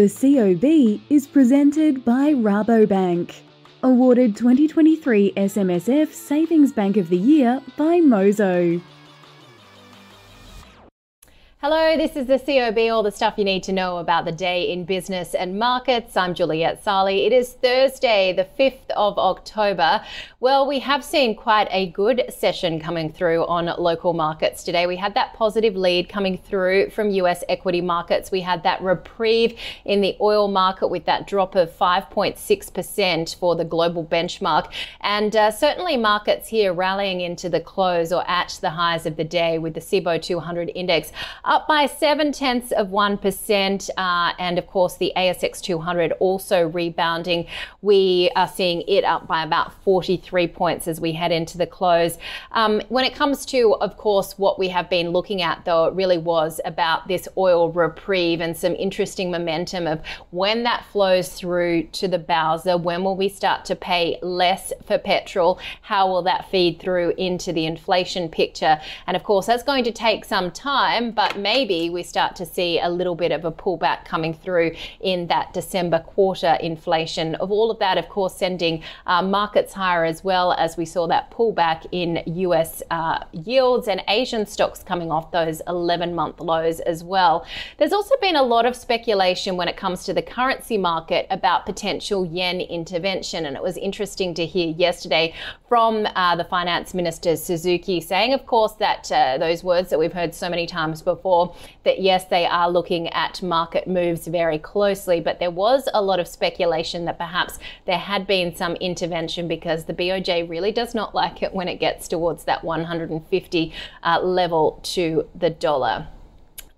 The COB is presented by Rabobank. Awarded 2023 SMSF Savings Bank of the Year by Mozo. Hello, this is the COB, all the stuff you need to know about the day in business and markets. I'm Juliette Saly. It is Thursday, the 5th of October. Well, we have seen quite a good session coming through on local markets today. We had that positive lead coming through from US equity markets. We had that reprieve in the oil market with that drop of 5.6% for the global benchmark. And uh, certainly markets here rallying into the close or at the highs of the day with the CIBO 200 index up by seven tenths of 1%. Uh, and of course, the ASX 200 also rebounding. We are seeing it up by about 43 points as we head into the close. Um, when it comes to, of course, what we have been looking at, though, it really was about this oil reprieve and some interesting momentum of when that flows through to the Bowser, when will we start to pay less for petrol? How will that feed through into the inflation picture? And of course, that's going to take some time, but maybe we start to see a little bit of a pullback coming through in that December quarter inflation. Of all of that, of course, sending uh, markets higher as well as we saw that pullback in US uh, yields and Asian stocks coming off those 11 month lows as well. There's also been a lot of speculation when it comes to the currency market about potential yen intervention. And it was interesting to hear yesterday from uh, the finance minister Suzuki saying, of course, that uh, those words that we've heard so many times before before that yes, they are looking at market moves very closely, but there was a lot of speculation that perhaps there had been some intervention because the BOJ really does not like it when it gets towards that 150 uh, level to the dollar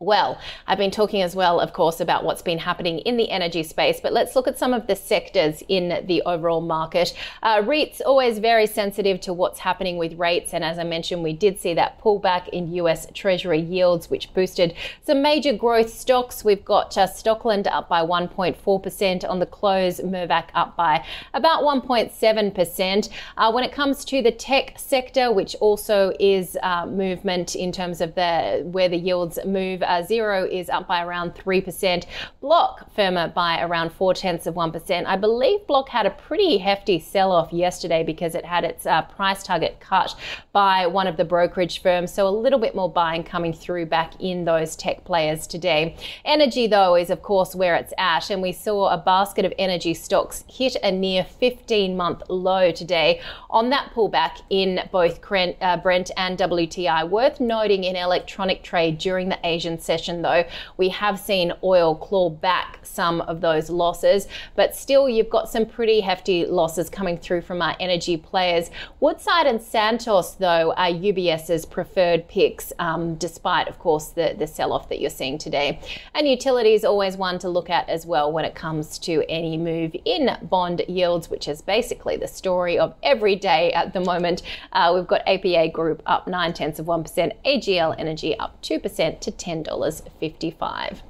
well. I've been talking as well, of course, about what's been happening in the energy space, but let's look at some of the sectors in the overall market. Uh, REITs always very sensitive to what's happening with rates, and as I mentioned, we did see that pullback in US Treasury yields, which boosted some major growth stocks. We've got uh, Stockland up by 1.4% on the close, Mirvac up by about 1.7%. Uh, when it comes to the tech sector, which also is uh, movement in terms of the where the yields move uh, Xero is up by around 3%. Block firmer by around 4 tenths of 1%. I believe Block had a pretty hefty sell off yesterday because it had its uh, price target cut by one of the brokerage firms. So a little bit more buying coming through back in those tech players today. Energy, though, is of course where it's at. And we saw a basket of energy stocks hit a near 15 month low today on that pullback in both uh, Brent and WTI. Worth noting in electronic trade during the Asian session, though, we have seen oil claw back some of those losses, but still, you've got some pretty hefty losses coming through from our energy players. Woodside and Santos, though, are UBS's preferred picks, um, despite, of course, the, the sell off that you're seeing today. And utility is always one to look at as well when it comes to any move in bond yields, which is basically the story of every day at the moment. Uh, we've got APA Group up 9 tenths of 1%, AGL Energy up 2% to $10. $1.55.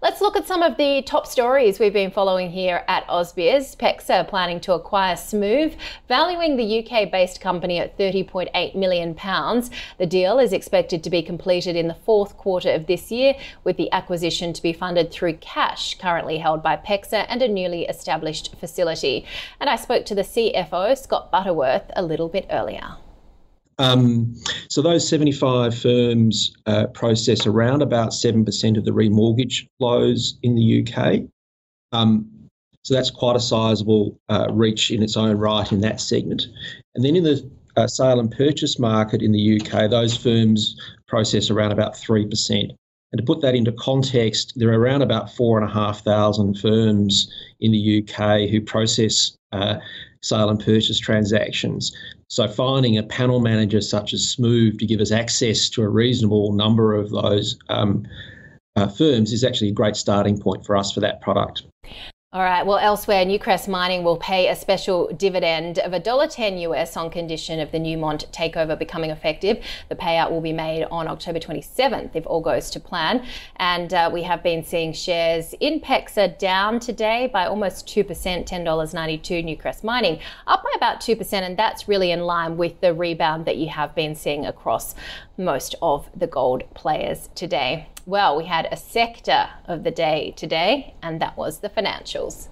Let's look at some of the top stories we've been following here at AusBiz. PEXA planning to acquire Smoove, valuing the UK based company at £30.8 million. The deal is expected to be completed in the fourth quarter of this year, with the acquisition to be funded through cash currently held by PEXA and a newly established facility. And I spoke to the CFO, Scott Butterworth, a little bit earlier. Um, so those 75 firms uh, process around about 7% of the remortgage flows in the UK. Um, so that's quite a sizable uh, reach in its own right in that segment. And then in the uh, sale and purchase market in the UK, those firms process around about 3%. And to put that into context, there are around about 4,500 firms in the UK who process uh, sale and purchase transactions. So finding a panel manager such as Smoove to give us access to a reasonable number of those um, uh, firms is actually a great starting point for us for that product. All right. Well, elsewhere, Newcrest Mining will pay a special dividend of $1.10 US on condition of the Newmont takeover becoming effective. The payout will be made on October 27th if all goes to plan. And uh, we have been seeing shares in PEXA down today by almost 2%, $10.92. Newcrest Mining up by about 2%. And that's really in line with the rebound that you have been seeing across most of the gold players today. Well, we had a sector of the day today, and that was the financials.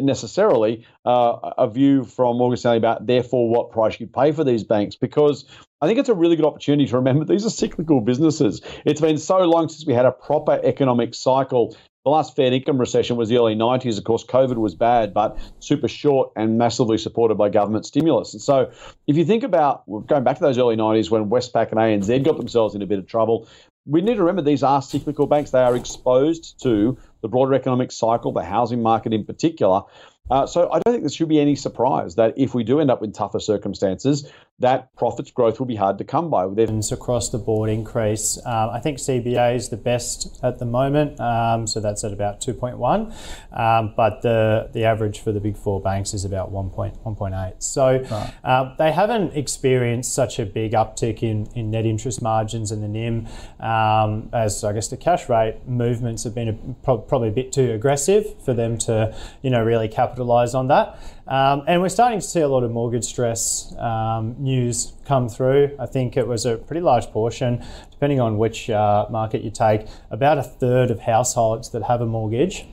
Necessarily uh, a view from Morgan Stanley about therefore what price you pay for these banks because I think it's a really good opportunity to remember these are cyclical businesses. It's been so long since we had a proper economic cycle the last Fed income recession was the early 90s. Of course, COVID was bad, but super short and massively supported by government stimulus. And so, if you think about going back to those early 90s when Westpac and ANZ got themselves in a bit of trouble, we need to remember these are cyclical banks. They are exposed to the broader economic cycle, the housing market in particular. Uh, so I don't think there should be any surprise that if we do end up with tougher circumstances, that profits growth will be hard to come by. Across the board increase. Um, I think CBA is the best at the moment, um, so that's at about 2.1, um, but the the average for the big four banks is about 1.1.8. So right. uh, they haven't experienced such a big uptick in, in net interest margins and the NIM, um, as I guess the cash rate movements have been a, pro- probably a bit too aggressive for them to, you know, really capitalise on that. Um, and we're starting to see a lot of mortgage stress um, news come through. I think it was a pretty large portion, depending on which uh, market you take, about a third of households that have a mortgage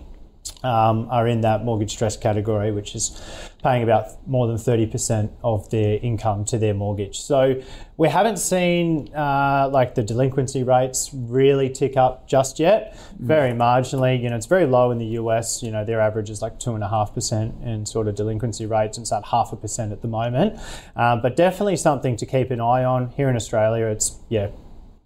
um, are in that mortgage stress category, which is paying about more than 30% of their income to their mortgage. So we haven't seen uh, like the delinquency rates really tick up just yet, very mm. marginally. You know, it's very low in the US. You know, their average is like 2.5% in sort of delinquency rates, and it's at half a percent at the moment. Um, but definitely something to keep an eye on. Here in Australia, it's, yeah,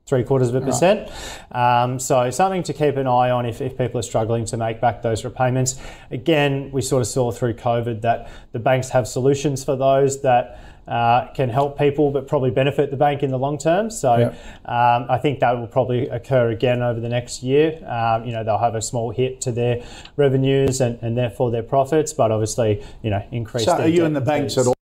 three quarters of a percent. Right. Um, so something to keep an eye on if, if people are struggling to make back those repayments. Again, we sort of saw through COVID that the banks have solutions for those that uh, can help people but probably benefit the bank in the long term. So yep. um, I think that will probably occur again over the next year. Um, you know, they'll have a small hit to their revenues and, and therefore their profits, but obviously, you know, increase. So are you in the banks at all?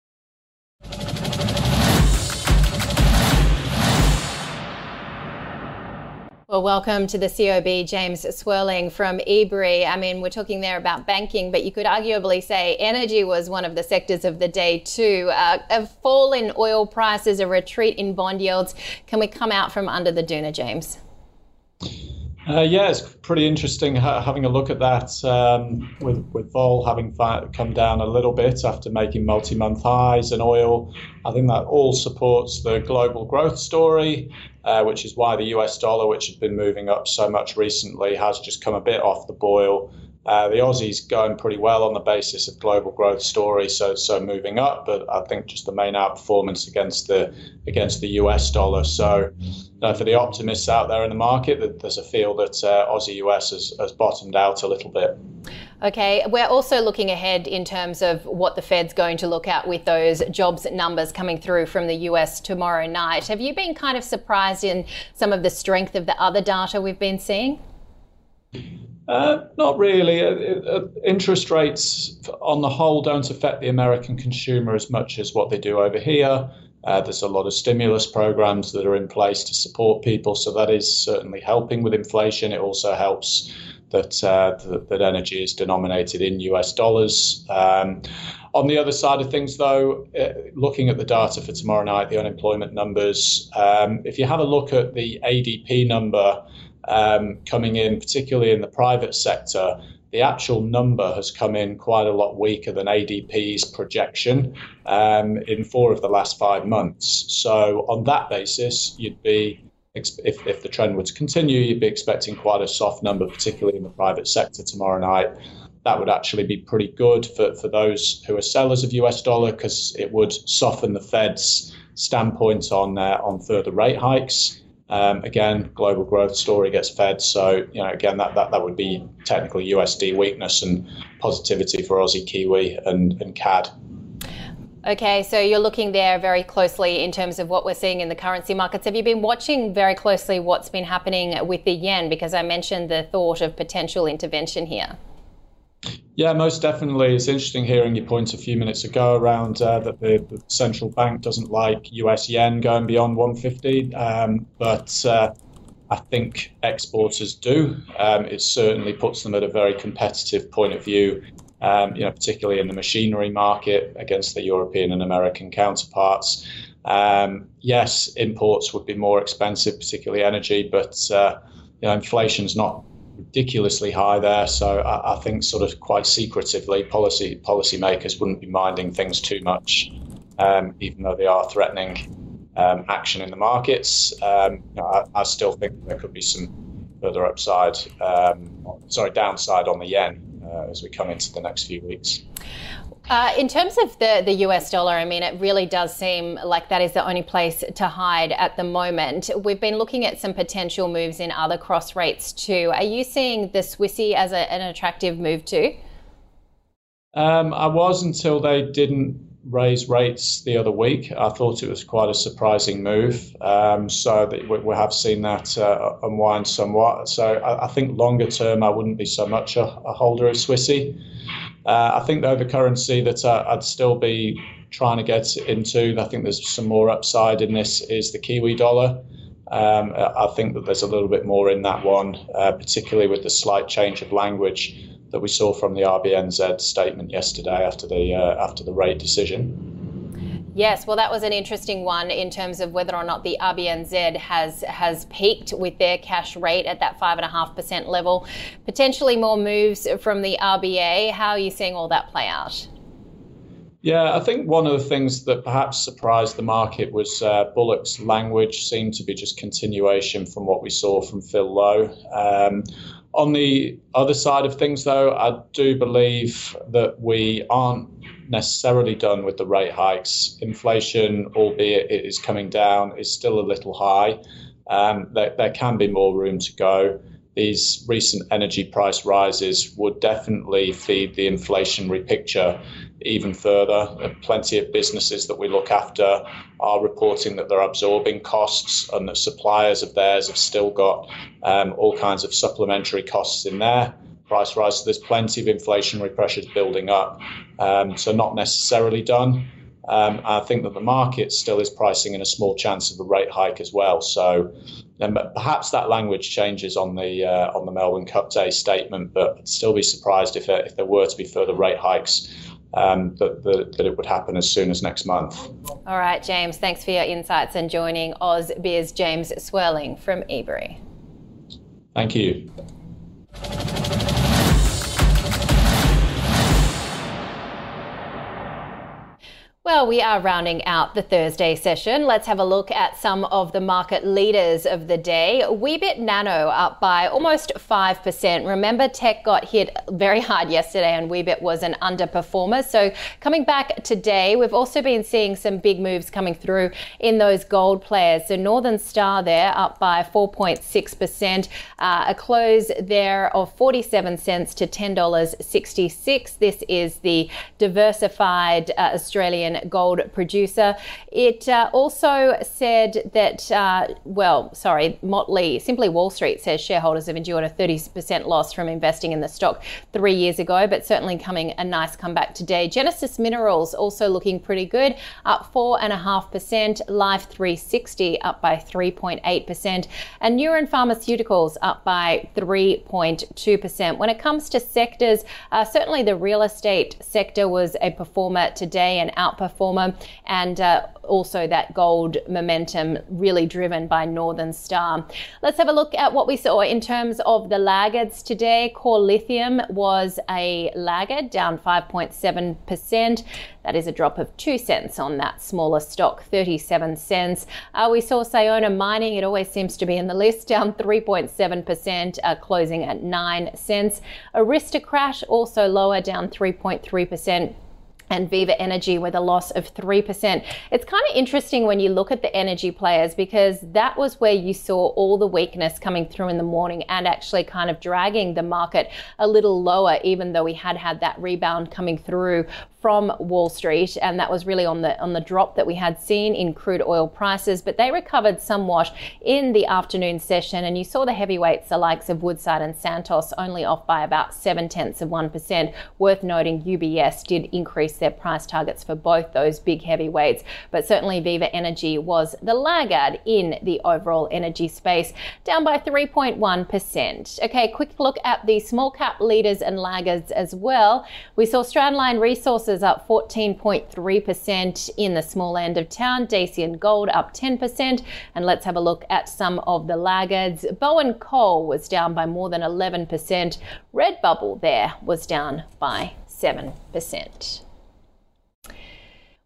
Well, welcome to the COB, James Swirling from Ebury. I mean, we're talking there about banking, but you could arguably say energy was one of the sectors of the day too. Uh, a fall in oil prices, a retreat in bond yields. Can we come out from under the doona, James? Uh, yeah, it's pretty interesting ha- having a look at that um, with with vol having fi- come down a little bit after making multi-month highs and oil. I think that all supports the global growth story uh, which is why the US dollar, which had been moving up so much recently, has just come a bit off the boil. Uh, the Aussie's going pretty well on the basis of global growth story, so so moving up. But I think just the main outperformance against the against the US dollar. So uh, for the optimists out there in the market, there's a feel that uh, Aussie US has, has bottomed out a little bit. Okay, we're also looking ahead in terms of what the Fed's going to look at with those jobs numbers coming through from the US tomorrow night. Have you been kind of surprised in some of the strength of the other data we've been seeing? Uh, not really. Uh, uh, interest rates, on the whole, don't affect the American consumer as much as what they do over here. Uh, there's a lot of stimulus programs that are in place to support people, so that is certainly helping with inflation. It also helps that uh, that, that, energy is denominated in US dollars. Um, on the other side of things, though, looking at the data for tomorrow night, the unemployment numbers, um, if you have a look at the ADP number um, coming in, particularly in the private sector, the actual number has come in quite a lot weaker than ADP's projection um, in four of the last five months. So, on that basis, you'd be if, if the trend were to continue, you'd be expecting quite a soft number, particularly in the private sector tomorrow night. That would actually be pretty good for, for those who are sellers of US dollar because it would soften the Fed's standpoint on uh, on further rate hikes. Um, again, global growth story gets fed. So, you know, again, that, that, that would be technically USD weakness and positivity for Aussie Kiwi and, and CAD. Okay, so you're looking there very closely in terms of what we're seeing in the currency markets. Have you been watching very closely what's been happening with the yen? Because I mentioned the thought of potential intervention here. Yeah, most definitely. It's interesting hearing your point a few minutes ago around uh, that the, the, central bank doesn't like US yen going beyond 150, um, but uh, I think exporters do. Um, it certainly puts them at a very competitive point of view um, you know, particularly in the machinery market against the European and American counterparts. Um, yes, imports would be more expensive, particularly energy, but uh, you know, inflation's not ridiculously high there. So I, I, think sort of quite secretively, policy policymakers wouldn't be minding things too much, um, even though they are threatening um, action in the markets. Um, I, I, still think there could be some further upside, um, sorry, downside on the yen uh, as we come into the next few weeks. Uh, in terms of the, the US dollar, I mean, it really does seem like that is the only place to hide at the moment. We've been looking at some potential moves in other cross rates too. Are you seeing the Swissy as a, an attractive move too? Um, I was until they didn't raise rates the other week. I thought it was quite a surprising move. Um, so we, we, have seen that uh, unwind somewhat. So I, I, think longer term, I wouldn't be so much a, a holder of Swissy. Uh, I think though the currency that uh, I'd still be trying to get into, I think there's some more upside in this, is the Kiwi dollar. Um, I think that there's a little bit more in that one, uh, particularly with the slight change of language that we saw from the RBNZ statement yesterday after the uh, after the rate decision. Yes, well, that was an interesting one in terms of whether or not the RBNZ has has peaked with their cash rate at that five and a half percent level. Potentially more moves from the RBA. How are you seeing all that play out? Yeah, I think one of the things that perhaps surprised the market was uh, Bullock's language seemed to be just continuation from what we saw from Phil Lowe. Um, on the other side of things, though, I do believe that we aren't necessarily done with the rate hikes. Inflation, albeit it is coming down, is still a little high. Um, there, there can be more room to go. These recent energy price rises would definitely feed the inflationary picture even further. Plenty of businesses that we look after are reporting that they're absorbing costs and that suppliers of theirs have still got um, all kinds of supplementary costs in there. Price rise. So there's plenty of inflationary pressures building up. Um, so not necessarily done. Um, I think that the market still is pricing in a small chance of a rate hike as well. So um, perhaps that language changes on the uh, on the Melbourne Cup Day statement, but I'd still be surprised if, if there were to be further rate hikes um, that, that, that, it would happen as soon as next month. All right, James, thanks for your insights and joining Oz Beer's James Swirling from Ebury. Thank you. Well, we are rounding out the Thursday session. Let's have a look at some of the market leaders of the day. Weebit Nano up by almost 5%. Remember, tech got hit very hard yesterday and Weebit was an underperformer. So, coming back today, we've also been seeing some big moves coming through in those gold players. So, Northern Star there up by 4.6%, uh, a close there of 47 cents to $10.66. This is the diversified uh, Australian gold producer. It uh, also said that, uh, well, sorry, Motley, Simply Wall Street says shareholders have endured a 30% loss from investing in the stock three years ago, but certainly coming a nice comeback today. Genesis Minerals also looking pretty good, up 4.5%. Life 360 up by 3.8%. And Neuren Pharmaceuticals up by 3.2%. When it comes to sectors, uh, certainly the real estate sector was a performer today and outperformed performer, and uh, also that gold momentum really driven by Northern Star. Let's have a look at what we saw in terms of the laggards today. Core Lithium was a laggard, down 5.7%. That is a drop of 2 cents on that smaller stock, 37 cents. Uh, we saw Sayona Mining, it always seems to be in the list, down 3.7%, uh, closing at 9 cents. Aristocrat also lower, down 3.3% and Viva Energy with a loss of 3%. It's kind of interesting when you look at the energy players because that was where you saw all the weakness coming through in the morning and actually kind of dragging the market a little lower, even though we had had that rebound coming through from Wall Street, and that was really on the on the drop that we had seen in crude oil prices. But they recovered somewhat in the afternoon session, and you saw the heavyweights, the likes of Woodside and Santos, only off by about seven tenths of one percent. Worth noting, UBS did increase their price targets for both those big heavyweights, but certainly Viva Energy was the laggard in the overall energy space, down by 3.1%. Okay, quick look at the small cap leaders and laggards as well. We saw Strandline Resources up 14.3% in the small end of town. Dacian Gold up 10%. And let's have a look at some of the laggards. Bowen Coal was down by more than 11%. Redbubble there was down by 7%.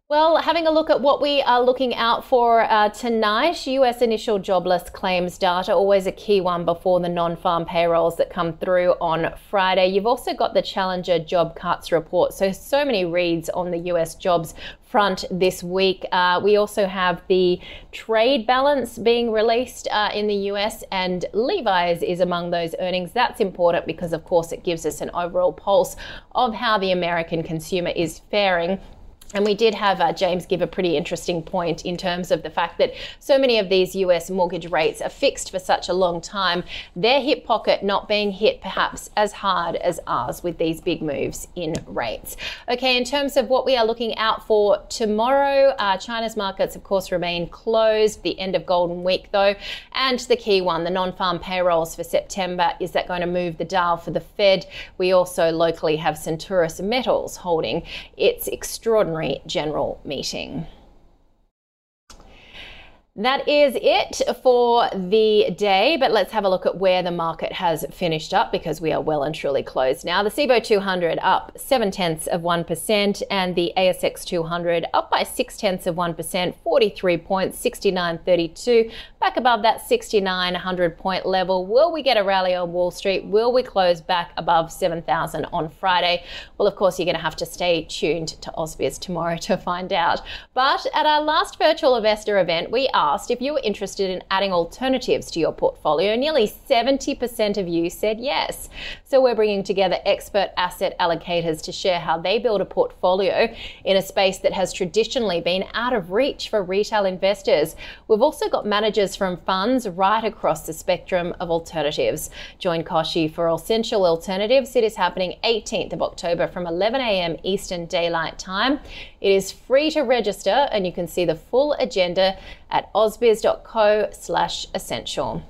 Well, having a look at what we are looking out for uh, tonight, US initial jobless claims data, always a key one before the non farm payrolls that come through on Friday. You've also got the Challenger job cuts report. So, so many reads on the US jobs front this week. Uh, we also have the trade balance being released uh, in the US, and Levi's is among those earnings. That's important because, of course, it gives us an overall pulse of how the American consumer is faring. And we did have uh, James give a pretty interesting point in terms of the fact that so many of these US mortgage rates are fixed for such a long time, their hip pocket not being hit perhaps as hard as ours with these big moves in rates. Okay, in terms of what we are looking out for tomorrow, uh, China's markets, of course, remain closed, the end of Golden Week, though. And the key one, the non farm payrolls for September, is that going to move the dial for the Fed? We also locally have Centaurus Metals holding its extraordinary general meeting. That is it for the day, but let's have a look at where the market has finished up because we are well and truly closed now. The SIBO 200 up 7 tenths of 1%, and the ASX 200 up by 6 tenths of 1%, 43 points, 69.32, back above that 6900 point level. Will we get a rally on Wall Street? Will we close back above 7,000 on Friday? Well, of course, you're going to have to stay tuned to Ausbiz tomorrow to find out. But at our last virtual investor event, we are asked if you were interested in adding alternatives to your portfolio, nearly 70% of you said yes. So we're bringing together expert asset allocators to share how they build a portfolio in a space that has traditionally been out of reach for retail investors. We've also got managers from funds right across the spectrum of alternatives. Join Koshi for Essential Alternatives. It is happening 18th of October from 11 a.m. Eastern Daylight Time. It is free to register and you can see the full agenda at ausbiz.co slash essential.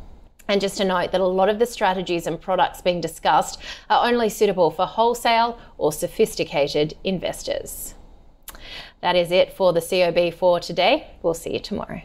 And just to note that a lot of the strategies and products being discussed are only suitable for wholesale or sophisticated investors. That is it for the COB for today. We'll see you tomorrow.